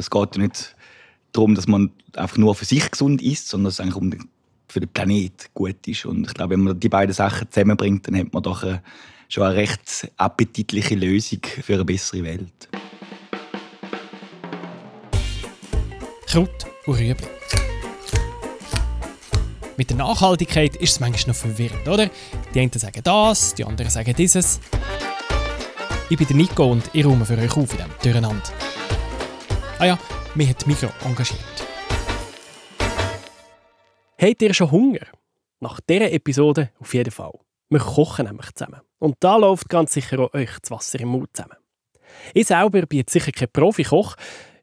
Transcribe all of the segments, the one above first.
Es geht ja nicht darum, dass man einfach nur für sich gesund ist, sondern dass es eigentlich um für den Planet gut ist. Und ich glaube, wenn man die beiden Sachen zusammenbringt, dann hat man doch eine, schon eine recht appetitliche Lösung für eine bessere Welt. Kraut und Rüebli. Mit der Nachhaltigkeit ist es manchmal noch verwirrend, oder? Die einen sagen das, die anderen sagen dieses. Ich bin der Nico und ich räume für euch auf in diesem Durcheinander. Ah ja, mich hat Mikro engagiert. Habt ihr schon Hunger? Nach dieser Episode auf jeden Fall. Wir kochen nämlich zusammen. Und da läuft ganz sicher auch euch das Wasser im Mund zusammen. Ich selber bin jetzt sicher kein Profi-Koch,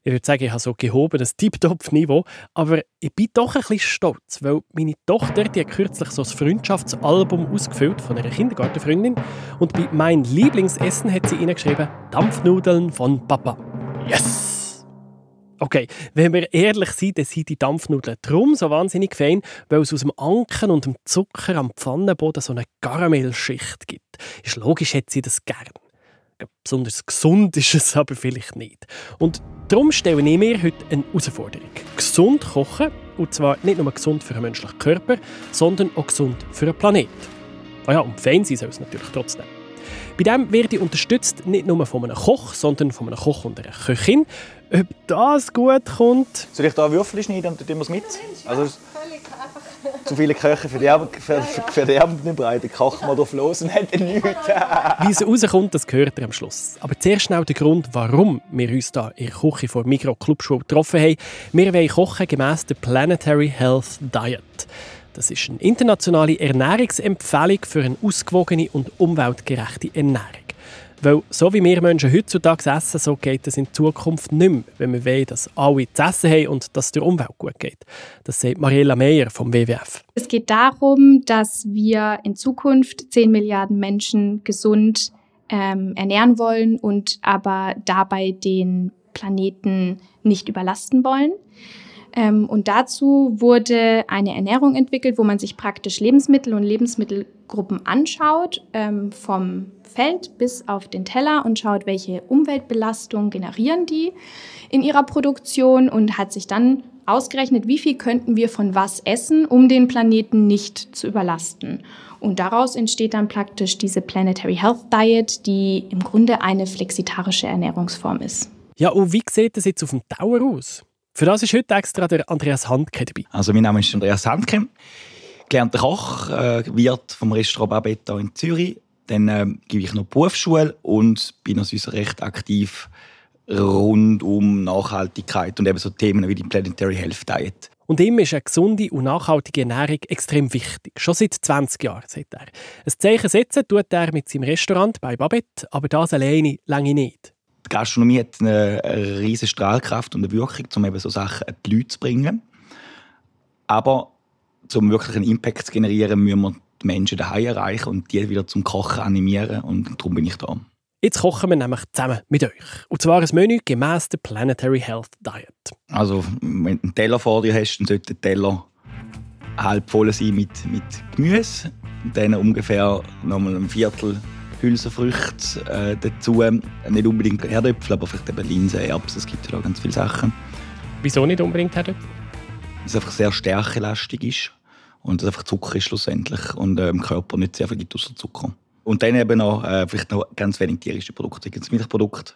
ich würde sagen, ich habe so gehobenes Tip-Top-Niveau, aber ich bin doch ein bisschen stolz, weil meine Tochter die hat kürzlich so ein Freundschaftsalbum ausgefüllt von einer Kindergartenfreundin und bei «Mein Lieblingsessen» hat sie geschrieben «Dampfnudeln von Papa». Yes! Okay, wenn wir ehrlich sind, dann sind die Dampfnudeln drum so wahnsinnig fein, weil es aus dem Anken und dem Zucker am Pfannenboden so eine Karamellschicht gibt. Ist logisch, hat sie das gern. Besonders gesund ist es aber vielleicht nicht. Und darum stelle ich mir heute eine Herausforderung. Gesund kochen, und zwar nicht nur gesund für den menschlichen Körper, sondern auch gesund für den Planeten. Ah ja, und fein sein soll es natürlich trotzdem. Bei dem werde ich unterstützt nicht nur von einem Koch, sondern von einem Koch und einer Köchin. Ob das gut kommt... Soll ich da Würfel schneiden und tun wir es mit? Also, zu viele Köche für die, für, für die Abendbreite kochen wir drauf los und hätten nichts. Wie es rauskommt, das gehört ihr am Schluss. Aber zuerst schnell der Grund, warum wir uns hier in der Küche vor Migro Clubschule getroffen haben. Wir wollen kochen gemäss der Planetary Health Diet. Das ist eine internationale Ernährungsempfehlung für eine ausgewogene und umweltgerechte Ernährung. Weil so wie wir Menschen heutzutage essen, so geht es in Zukunft nicht mehr, wenn wir wollen, dass alle zu essen haben und dass es der Umwelt gut geht. Das sagt Mariella Meyer vom WWF. Es geht darum, dass wir in Zukunft 10 Milliarden Menschen gesund ähm, ernähren wollen und aber dabei den Planeten nicht überlasten wollen. Ähm, und dazu wurde eine Ernährung entwickelt, wo man sich praktisch Lebensmittel und Lebensmittelgruppen anschaut, ähm, vom Feld bis auf den Teller und schaut, welche Umweltbelastung generieren die in ihrer Produktion und hat sich dann ausgerechnet, wie viel könnten wir von was essen, um den Planeten nicht zu überlasten. Und daraus entsteht dann praktisch diese Planetary Health Diet, die im Grunde eine flexitarische Ernährungsform ist. Ja, und wie sieht das jetzt auf dem Dauer aus? Für das ist heute extra der Andreas Handke dabei. Also mein Name ist Andreas Handke, gelernter Koch, äh, Wirt vom Restaurant Babetta in Zürich. Dann äh, gebe ich noch Berufsschule und bin also recht aktiv rund um Nachhaltigkeit und eben so Themen wie die Planetary Health Diet. Und ihm ist eine gesunde und nachhaltige Ernährung extrem wichtig. Schon seit 20 Jahren, sagt er. Ein Zeichen setzen tut er mit seinem Restaurant bei Babette, aber das alleine lange nicht die Gastronomie hat eine, riesige Strahlkraft und eine Wirkung, um eben so Sachen an die Leute zu bringen. Aber um wirklich einen Impact zu generieren, müssen wir die Menschen daheim erreichen und die wieder zum Kochen animieren. Und darum bin ich da. Jetzt kochen wir nämlich zusammen mit euch. Und zwar ein Menü gemäß der Planetary Health Diet. Also, wenn du einen Teller vor dir hast, dann sollte der Teller halb voll sein mit, mit Gemüse. Und dann ungefähr nochmal ein Viertel Hülsenfrüchte äh, dazu. Nicht unbedingt Erdäpfel, aber vielleicht eben Linsen, Erbsen. Es gibt ja da ganz viele Sachen. Wieso nicht unbedingt Erdäpfel? Weil es einfach sehr stärkelastig ist und es einfach Zucker ist schlussendlich und äh, im Körper nicht sehr viel gibt außer Zucker. Und dann eben noch, äh, vielleicht noch ganz wenig tierische Produkte, ganz Milchprodukte,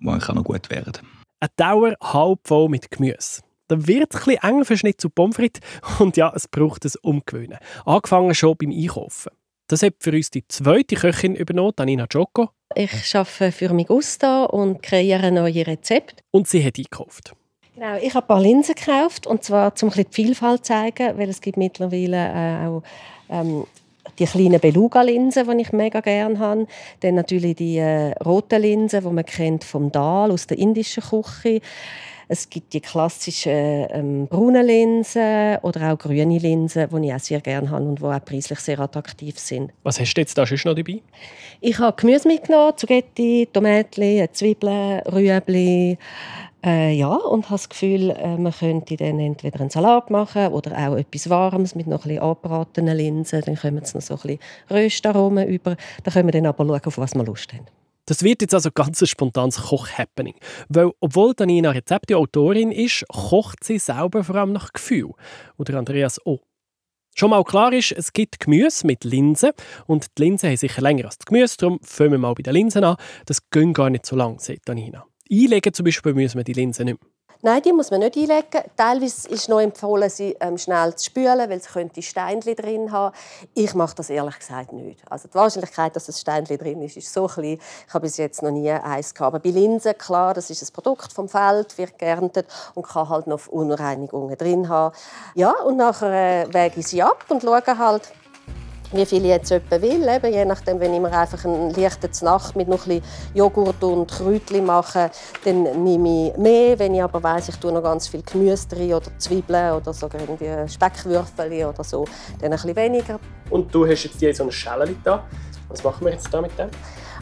die eigentlich auch noch gut wären. Eine Dauer halb voll mit Gemüse. Dann wird es ein eng für Schnitzel Pommes frites und ja, es braucht ein Umgewöhnen. Angefangen schon beim Einkaufen. Das hat für uns die zweite Köchin übernommen, Danina Gioco. Ich arbeite für Migusta und kreiere neue Rezepte. Und sie hat eingekauft. Genau, ich habe ein paar Linsen gekauft, und zwar um die Vielfalt zu zeigen, weil es gibt mittlerweile äh, auch ähm, die kleinen Beluga-Linsen, die ich mega gerne habe. Dann natürlich die äh, roten Linsen, die man kennt vom Dal aus der indischen Küche. Es gibt die klassischen ähm, braunen Linsen oder auch grüne Linsen, die ich auch sehr gerne habe und die auch preislich sehr attraktiv sind. Was hast du jetzt da schon noch dabei? Ich habe Gemüse mitgenommen, Zugetti, Tomaten, Zwiebeln, Rüebli. Äh, ja, und habe das Gefühl, äh, man könnte dann entweder einen Salat machen oder auch etwas Warmes mit noch ein bisschen angebratenen Linsen. Dann kommen jetzt noch so ein bisschen Röstaromen über. Da können wir dann aber schauen, auf was wir Lust haben. Das wird jetzt also ganz ein spontanes Koch-Happening. Weil, obwohl Danina Rezepte-Autorin ist, kocht sie selber vor allem nach Gefühl. Oder Andreas auch. Schon mal klar ist, es gibt Gemüse mit Linsen und die Linsen haben sicher länger als das Gemüse, darum fangen wir mal bei den Linsen an. Das geht gar nicht so lang, sagt Danina. Einlegen zum Beispiel müssen wir die Linsen nicht mehr. Nein, die muss man nicht einlegen. Teilweise ist noch empfohlen, sie ähm, schnell zu spülen, weil es könnte Steinchen drin haben. Ich mache das ehrlich gesagt nicht. Also die Wahrscheinlichkeit, dass ein Steinchen drin ist, ist so klein. Ich habe bis jetzt noch nie eins gehabt. Aber bei Linsen, klar, das ist ein Produkt vom Feld, wird geerntet und kann halt noch Unreinigungen drin haben. Ja, und nachher äh, wäge ich sie ab und schaue halt, wie viel ich jetzt etwa will. Eben, je nachdem, wenn ich mir einfach eine leichte Nacht mit noch ein Joghurt und Kräutchen mache, dann nehme ich mehr. Wenn ich aber weiss, ich tue noch ganz viel Gemüse drin oder Zwiebeln oder sogar irgendwie Speckwürfel oder so, dann ein bisschen weniger. Und du hast jetzt hier so eine Schale da. Was machen wir jetzt da mit dem?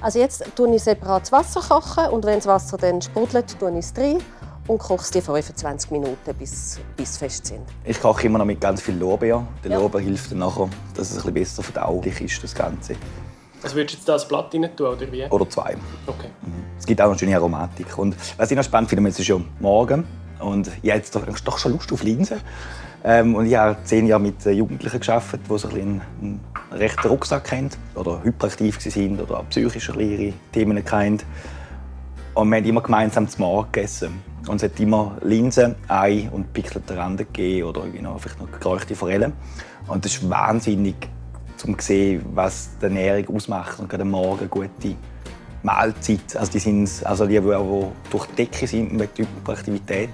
Also jetzt tue ich separat Wasser kochen und wenn das Wasser dann sprudelt, tue ich es rein und kochst die 25 Minuten, bis, bis fest sind. Ich koche immer noch mit ganz viel Lorbeer. Der ja. Lorbeer hilft dann nachher, dass es ein bisschen besser verdaulich ist, das Ganze. Also würdest du jetzt da ein Blatt rein tun, oder wie? Oder zwei. Okay. Mhm. Es gibt auch eine schöne Aromatik. Und was ich noch spannend finde, es ist ja morgen und ich habe jetzt doch schon Lust auf Linsen. Ähm, und ich habe zehn Jahre mit Jugendlichen gearbeitet, die so ein einen, einen rechten Rucksack haben oder hyperaktiv waren oder auch psychisch ihre Themen hatten. Und wir haben immer gemeinsam zum Morgen gegessen. Und es hat immer Linsen, Ei und pickelte Rande gegeben oder genau, vielleicht noch geräuchte Forellen. Und das ist wahnsinnig, um zu sehen, was die Ernährung ausmacht. Und gerade am Morgen gute Mahlzeit. Also die, sind, also die, die, durch die Decke sind mit der Aktivität,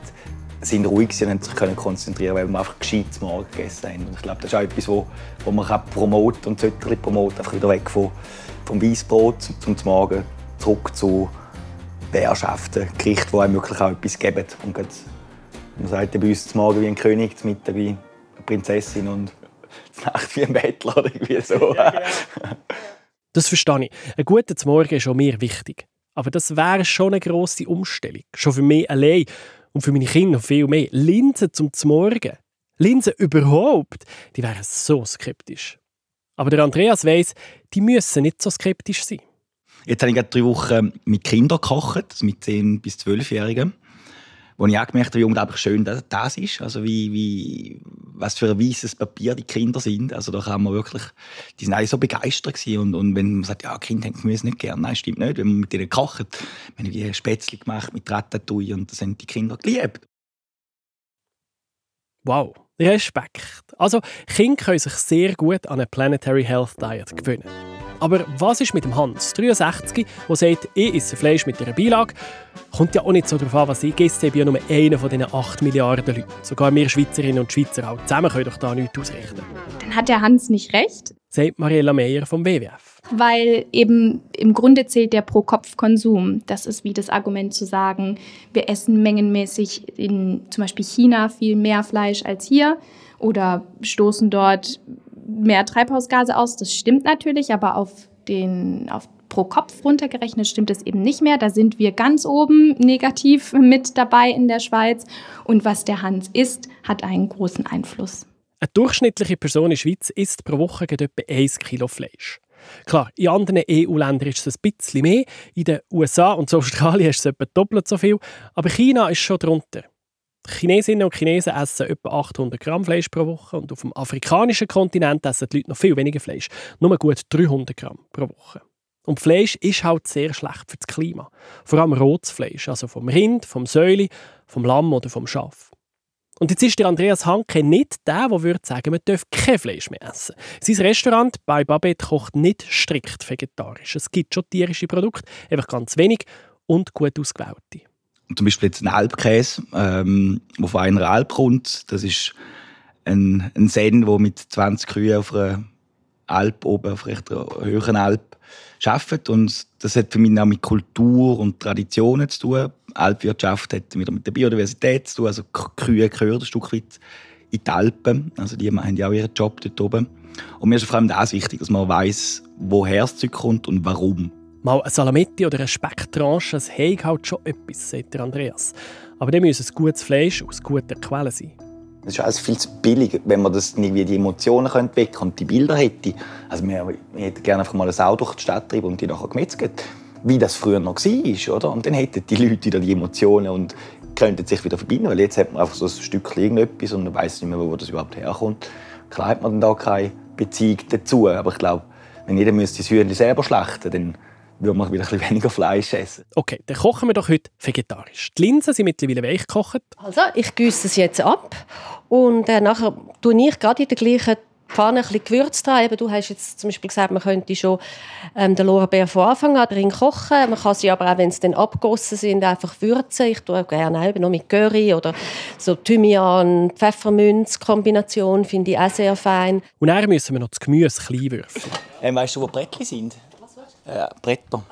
sind ruhig und haben sich können konzentrieren, weil wir einfach gescheit zum Morgen gegessen haben. Und ich glaube, das ist auch etwas, wo, wo man kann promoten und sollte promoten, einfach wieder weg vom, vom Weißbrot zum, zum Morgen zurück zu Bärschaften, Gerichte, die einem wirklich auch etwas geben. Und man sagt bei uns zum Morgen wie ein König, zum Mittag wie eine Prinzessin und zur Nacht wie ein Bettler oder irgendwie so. Ja, genau. Das verstehe ich. Ein guter Morgen ist auch mir wichtig. Aber das wäre schon eine grosse Umstellung. Schon für mich allein und für meine Kinder noch viel mehr. Linsen zum Morgen. Linsen überhaupt. Die wären so skeptisch. Aber der Andreas weiss, die müssen nicht so skeptisch sein. Jetzt habe ich gerade drei Wochen mit Kindern gekocht, mit 10- bis 12-Jährigen. Wo ich auch gemerkt habe, wie unglaublich schön das ist. Also wie, wie, was für ein weißes Papier die Kinder sind. Also da kann man wirklich, die sind alle so begeistert gewesen. Und, und wenn man sagt, ja, Kinder haben Gemüse nicht gern. Nein, stimmt nicht. Wenn man mit ihnen kocht, wir haben wie Spätzle gemacht mit Ratatouille und das haben die Kinder geliebt. Wow, Respekt. Also, Kinder können sich sehr gut an eine Planetary Health Diet gewöhnen. Aber was ist mit dem Hans, 63, der sagt, ich esse Fleisch mit einer Beilage? Kommt ja auch nicht so darauf an, was ich esse. Ich bin ja nur einer von diesen 8 Milliarden Leuten. Sogar wir Schweizerinnen und Schweizer auch zusammen können doch da nichts ausrichten. Dann hat der Hans nicht recht, sagt Mariella Meyer vom WWF. Weil eben im Grunde zählt der Pro-Kopf-Konsum. Das ist wie das Argument zu sagen, wir essen mengenmäßig in zum Beispiel China viel mehr Fleisch als hier oder stoßen dort mehr Treibhausgase aus. Das stimmt natürlich, aber auf den, auf pro Kopf runtergerechnet stimmt es eben nicht mehr. Da sind wir ganz oben negativ mit dabei in der Schweiz. Und was der Hans isst, hat einen großen Einfluss. Eine durchschnittliche Person in der Schweiz isst pro Woche etwa 1 Kilo Fleisch. Klar, in anderen EU-Ländern ist es ein bisschen mehr. In den USA und Australien ist es etwa doppelt so viel. Aber China ist schon drunter. Chinesinnen und Chinesen essen etwa 800 Gramm Fleisch pro Woche und auf dem afrikanischen Kontinent essen die Leute noch viel weniger Fleisch, nur gut 300 Gramm pro Woche. Und Fleisch ist halt sehr schlecht für das Klima. Vor allem rotes Fleisch, also vom Rind, vom Säuli, vom Lamm oder vom Schaf. Und jetzt ist der Andreas Hanke nicht der, der würde sagen, man dürfe kein Fleisch mehr essen. Sein Restaurant bei Babette kocht nicht strikt vegetarisch. Es gibt schon tierische Produkte, einfach ganz wenig und gut ausgewählte zum Beispiel jetzt ein Alpkäse, ähm, von einer Alp kommt. Das ist ein, ein Sen, der mit 20 Kühen auf einer Alp oben, auf einer höheren Alp, arbeitet. Und das hat für mich auch mit Kultur und Traditionen zu tun. Alpwirtschaft hat wieder mit der Biodiversität zu tun. Also Kühe gehören ein Stück weit in die Alpen. Also die haben ja auch ihren Job dort oben. Und mir ist vor allem das wichtig, dass man weiß, woher das Zeug kommt und warum. Mal eine Salametti oder eine Specktranche, das hat halt schon etwas, sagt Andreas. Aber dann muss ein gutes Fleisch aus guter Quelle sein. Es ist alles viel zu billig, wenn man das irgendwie die Emotionen könnte und die Bilder hätte. Also wir, wir hätten gerne einfach mal eine Sau durch die Stadt treiben und die nachher gemetzelt. wie das früher noch war. Oder? Und dann hätten die Leute wieder die Emotionen und könnten sich wieder verbinden. Weil jetzt hat man einfach so ein Stückchen irgendetwas und man weiß nicht mehr, wo das überhaupt herkommt. Klar hat man dann da keine Beziehung dazu. Aber ich glaube, wenn jeder müsste das Hühnchen selber schlachten dann würde man wieder ein bisschen weniger Fleisch essen. Okay, dann kochen wir doch heute vegetarisch. Die Linsen sind mittlerweile weich gekocht. Also, ich gieße es jetzt ab und äh, nachher tue ich gerade in der gleichen Pfanne ein bisschen Gewürz dran. Eben, du hast jetzt zum Beispiel gesagt, man könnte schon ähm, den Lorbeer von Anfang an drin kochen. Man kann sie aber auch, wenn sie dann abgegossen sind, einfach würzen. Ich tue auch gerne eben noch mit Curry oder so Thymian, Pfefferminz-Kombination finde ich auch sehr fein. Und dann müssen wir noch das Gemüse klein würfeln. Ähm, weißt du, wo Brettchen sind? Äh, Bretter.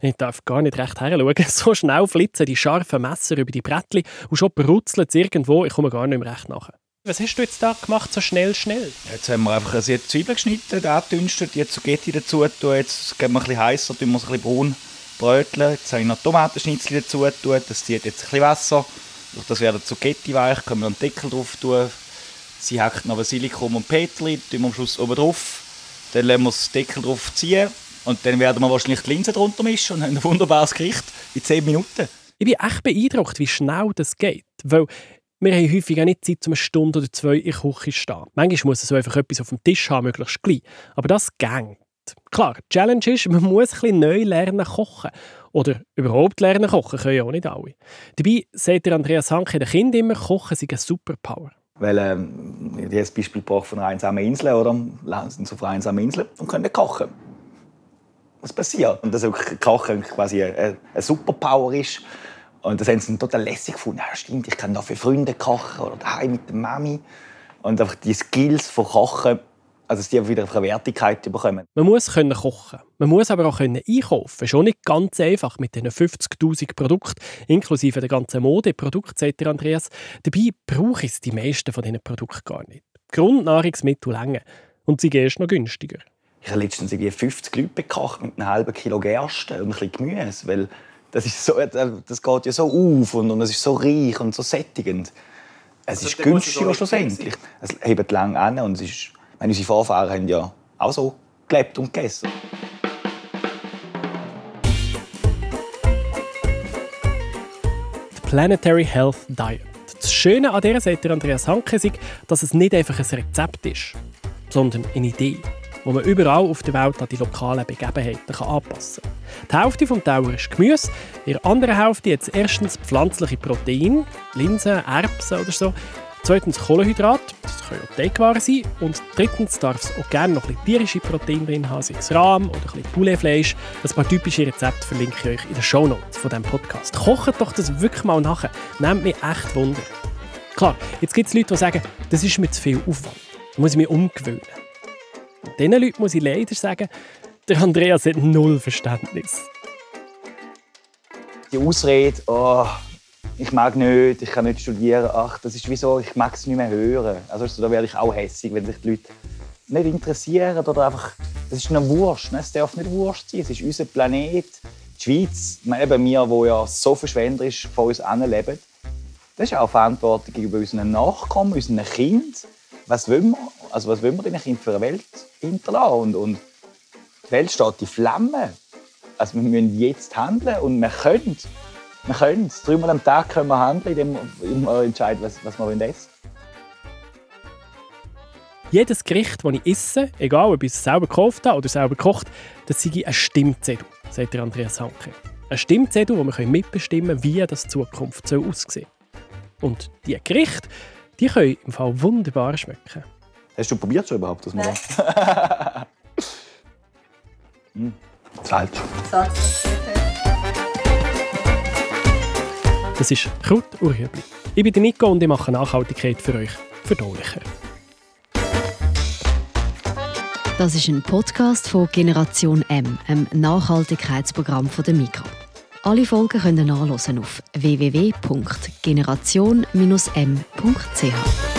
Ich darf gar nicht recht heranschauen. So schnell flitzen die scharfen Messer über die Brettchen und schon brutzelt es irgendwo. Ich komme gar nicht mehr recht nach. Was hast du jetzt da gemacht, so schnell, schnell? Jetzt haben wir einfach eine Zwiebel geschnitten, angedünstet, jetzt Zucchetti dazu tun. Jetzt geben wir ein bisschen heißer, tun wir es ein bisschen braun bröteln. Jetzt habe ich noch Tomatenschnitzel dazu tun. Das zieht jetzt ein bisschen Wasser. Durch das werden Zucchetti weich, können wir einen Deckel drauf tun. Sie hackt noch Basilikum und Peterli, tun wir am Schluss oben drauf. Dann lassen wir den Deckel drauf ziehen und dann werden wir wahrscheinlich die Linsen drunter mischen und haben ein wunderbares Gericht in 10 Minuten. Ich bin echt beeindruckt, wie schnell das geht. Weil wir haben häufig auch nicht Zeit, um eine Stunde oder zwei in der Küche zu stehen. Manchmal muss es so einfach etwas auf dem Tisch haben, möglichst gleich. Aber das geht. Klar, die Challenge ist, man muss ein bisschen neu lernen kochen. Oder überhaupt lernen kochen, können ja auch nicht alle. Dabei sagt der Andreas Hanke den Kindern immer, Kochen sei eine Superpower. Weil, ähm, ich habe das Beispiel gebracht von einer einsamen Insel, oder? Sind auf einer einsamen Insel und können kochen. Was passiert? Und dass Kochen quasi eine, eine Superpower ist. Und das haben sie total lässig gefunden. Ja, stimmt, ich kann da für Freunde kochen oder daheim mit der Mami. Und einfach die Skills von Kochen, also dass die wieder eine Wertigkeit bekommen. Man muss können kochen. Man muss aber auch können einkaufen. Schon nicht ganz einfach mit diesen 50'000 Produkten, inklusive der ganzen Modeprodukte, sagt Andreas. Dabei brauche ich die meisten von diesen Produkten gar nicht. Grundnahrungsmittel länger. Und sie gehen noch günstiger. Ich habe letztens 50 Leute bekocht mit einem halben Kilo Gerste und ein bisschen Gemüse, weil das, ist so, das geht ja so auf und, und es ist so reich und so sättigend. Es also, ist günstiger schlussendlich. Es hebt lang an und es ist, meine, unsere Vorfahren haben ja auch so gelebt und gegessen. Die Planetary Health Diet. Das Schöne an dieser, sagt Andreas Hanke, ist, dass es nicht einfach ein Rezept ist, sondern eine Idee wo man überall auf der Welt an die lokalen Begebenheiten anpassen kann. Die Hälfte des Tauers ist Gemüse, in der anderen Hälfte jetzt erstens pflanzliche Proteine, Linsen, Erbsen oder so, zweitens Kohlenhydrat, das können auch Teigwaren sein, und drittens darf es auch gerne noch ein bisschen tierische Proteine drin haben, sei es Rahm oder ein bisschen Pouletfleisch. Ein paar typische Rezepte verlinke ich euch in den Shownotes von diesem Podcast. Kocht doch das wirklich mal nachher. Nehmt mich echt Wunder. Klar, jetzt gibt es Leute, die sagen, das ist mir zu viel Aufwand. Da muss ich mich umgewöhnen. Diesen Leuten muss ich leider sagen, der Andreas hat null Verständnis. Die Ausrede, oh, ich mag nicht, ich kann nicht studieren, ach, das ist wieso, ich mag es nicht mehr hören. Also da werde ich auch hässlich, wenn sich die Leute nicht interessieren oder einfach, das ist eine Wurst, ne? es darf nicht Wurst sein, es ist unser Planet, die Schweiz, eben wir, die ja so verschwenderisch von uns leben, das ist auch Verantwortung gegenüber unseren Nachkommen, unseren Kindern. Was wollen wir? Also was wollen wir den Kindern für eine Welt hinterlassen? Und, und die Welt steht in Flammen. Also wir müssen jetzt handeln und wir können. Wir können es. Dreimal am Tag können wir handeln, indem wir entscheiden, was, was wir essen wollen. Jedes Gericht, das ich esse, egal ob ich es selber gekauft habe oder selber gekocht, das sei ein Stimmzettel, sagt Andreas Hanke. Ein Stimmzettel, wo wir mitbestimmen können, wie das Zukunft aussehen soll. Und diese Gerichte, die können im Fall wunderbar schmecken. Hast du probiert schon überhaupt das mal? hm. Salz. Salz. Das ist Kraut Urhübli. Ich bin Nico und ich mache Nachhaltigkeit für euch verdaulicher. Das ist ein Podcast von Generation M, einem Nachhaltigkeitsprogramm von der Mikro. Alle Folgen können nachlesen auf www.generation-m.ch.